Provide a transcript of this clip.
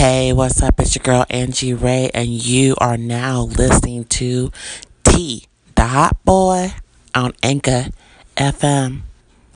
Hey, what's up? It's your girl Angie Ray, and you are now listening to T, the Hot Boy, on Anchor FM.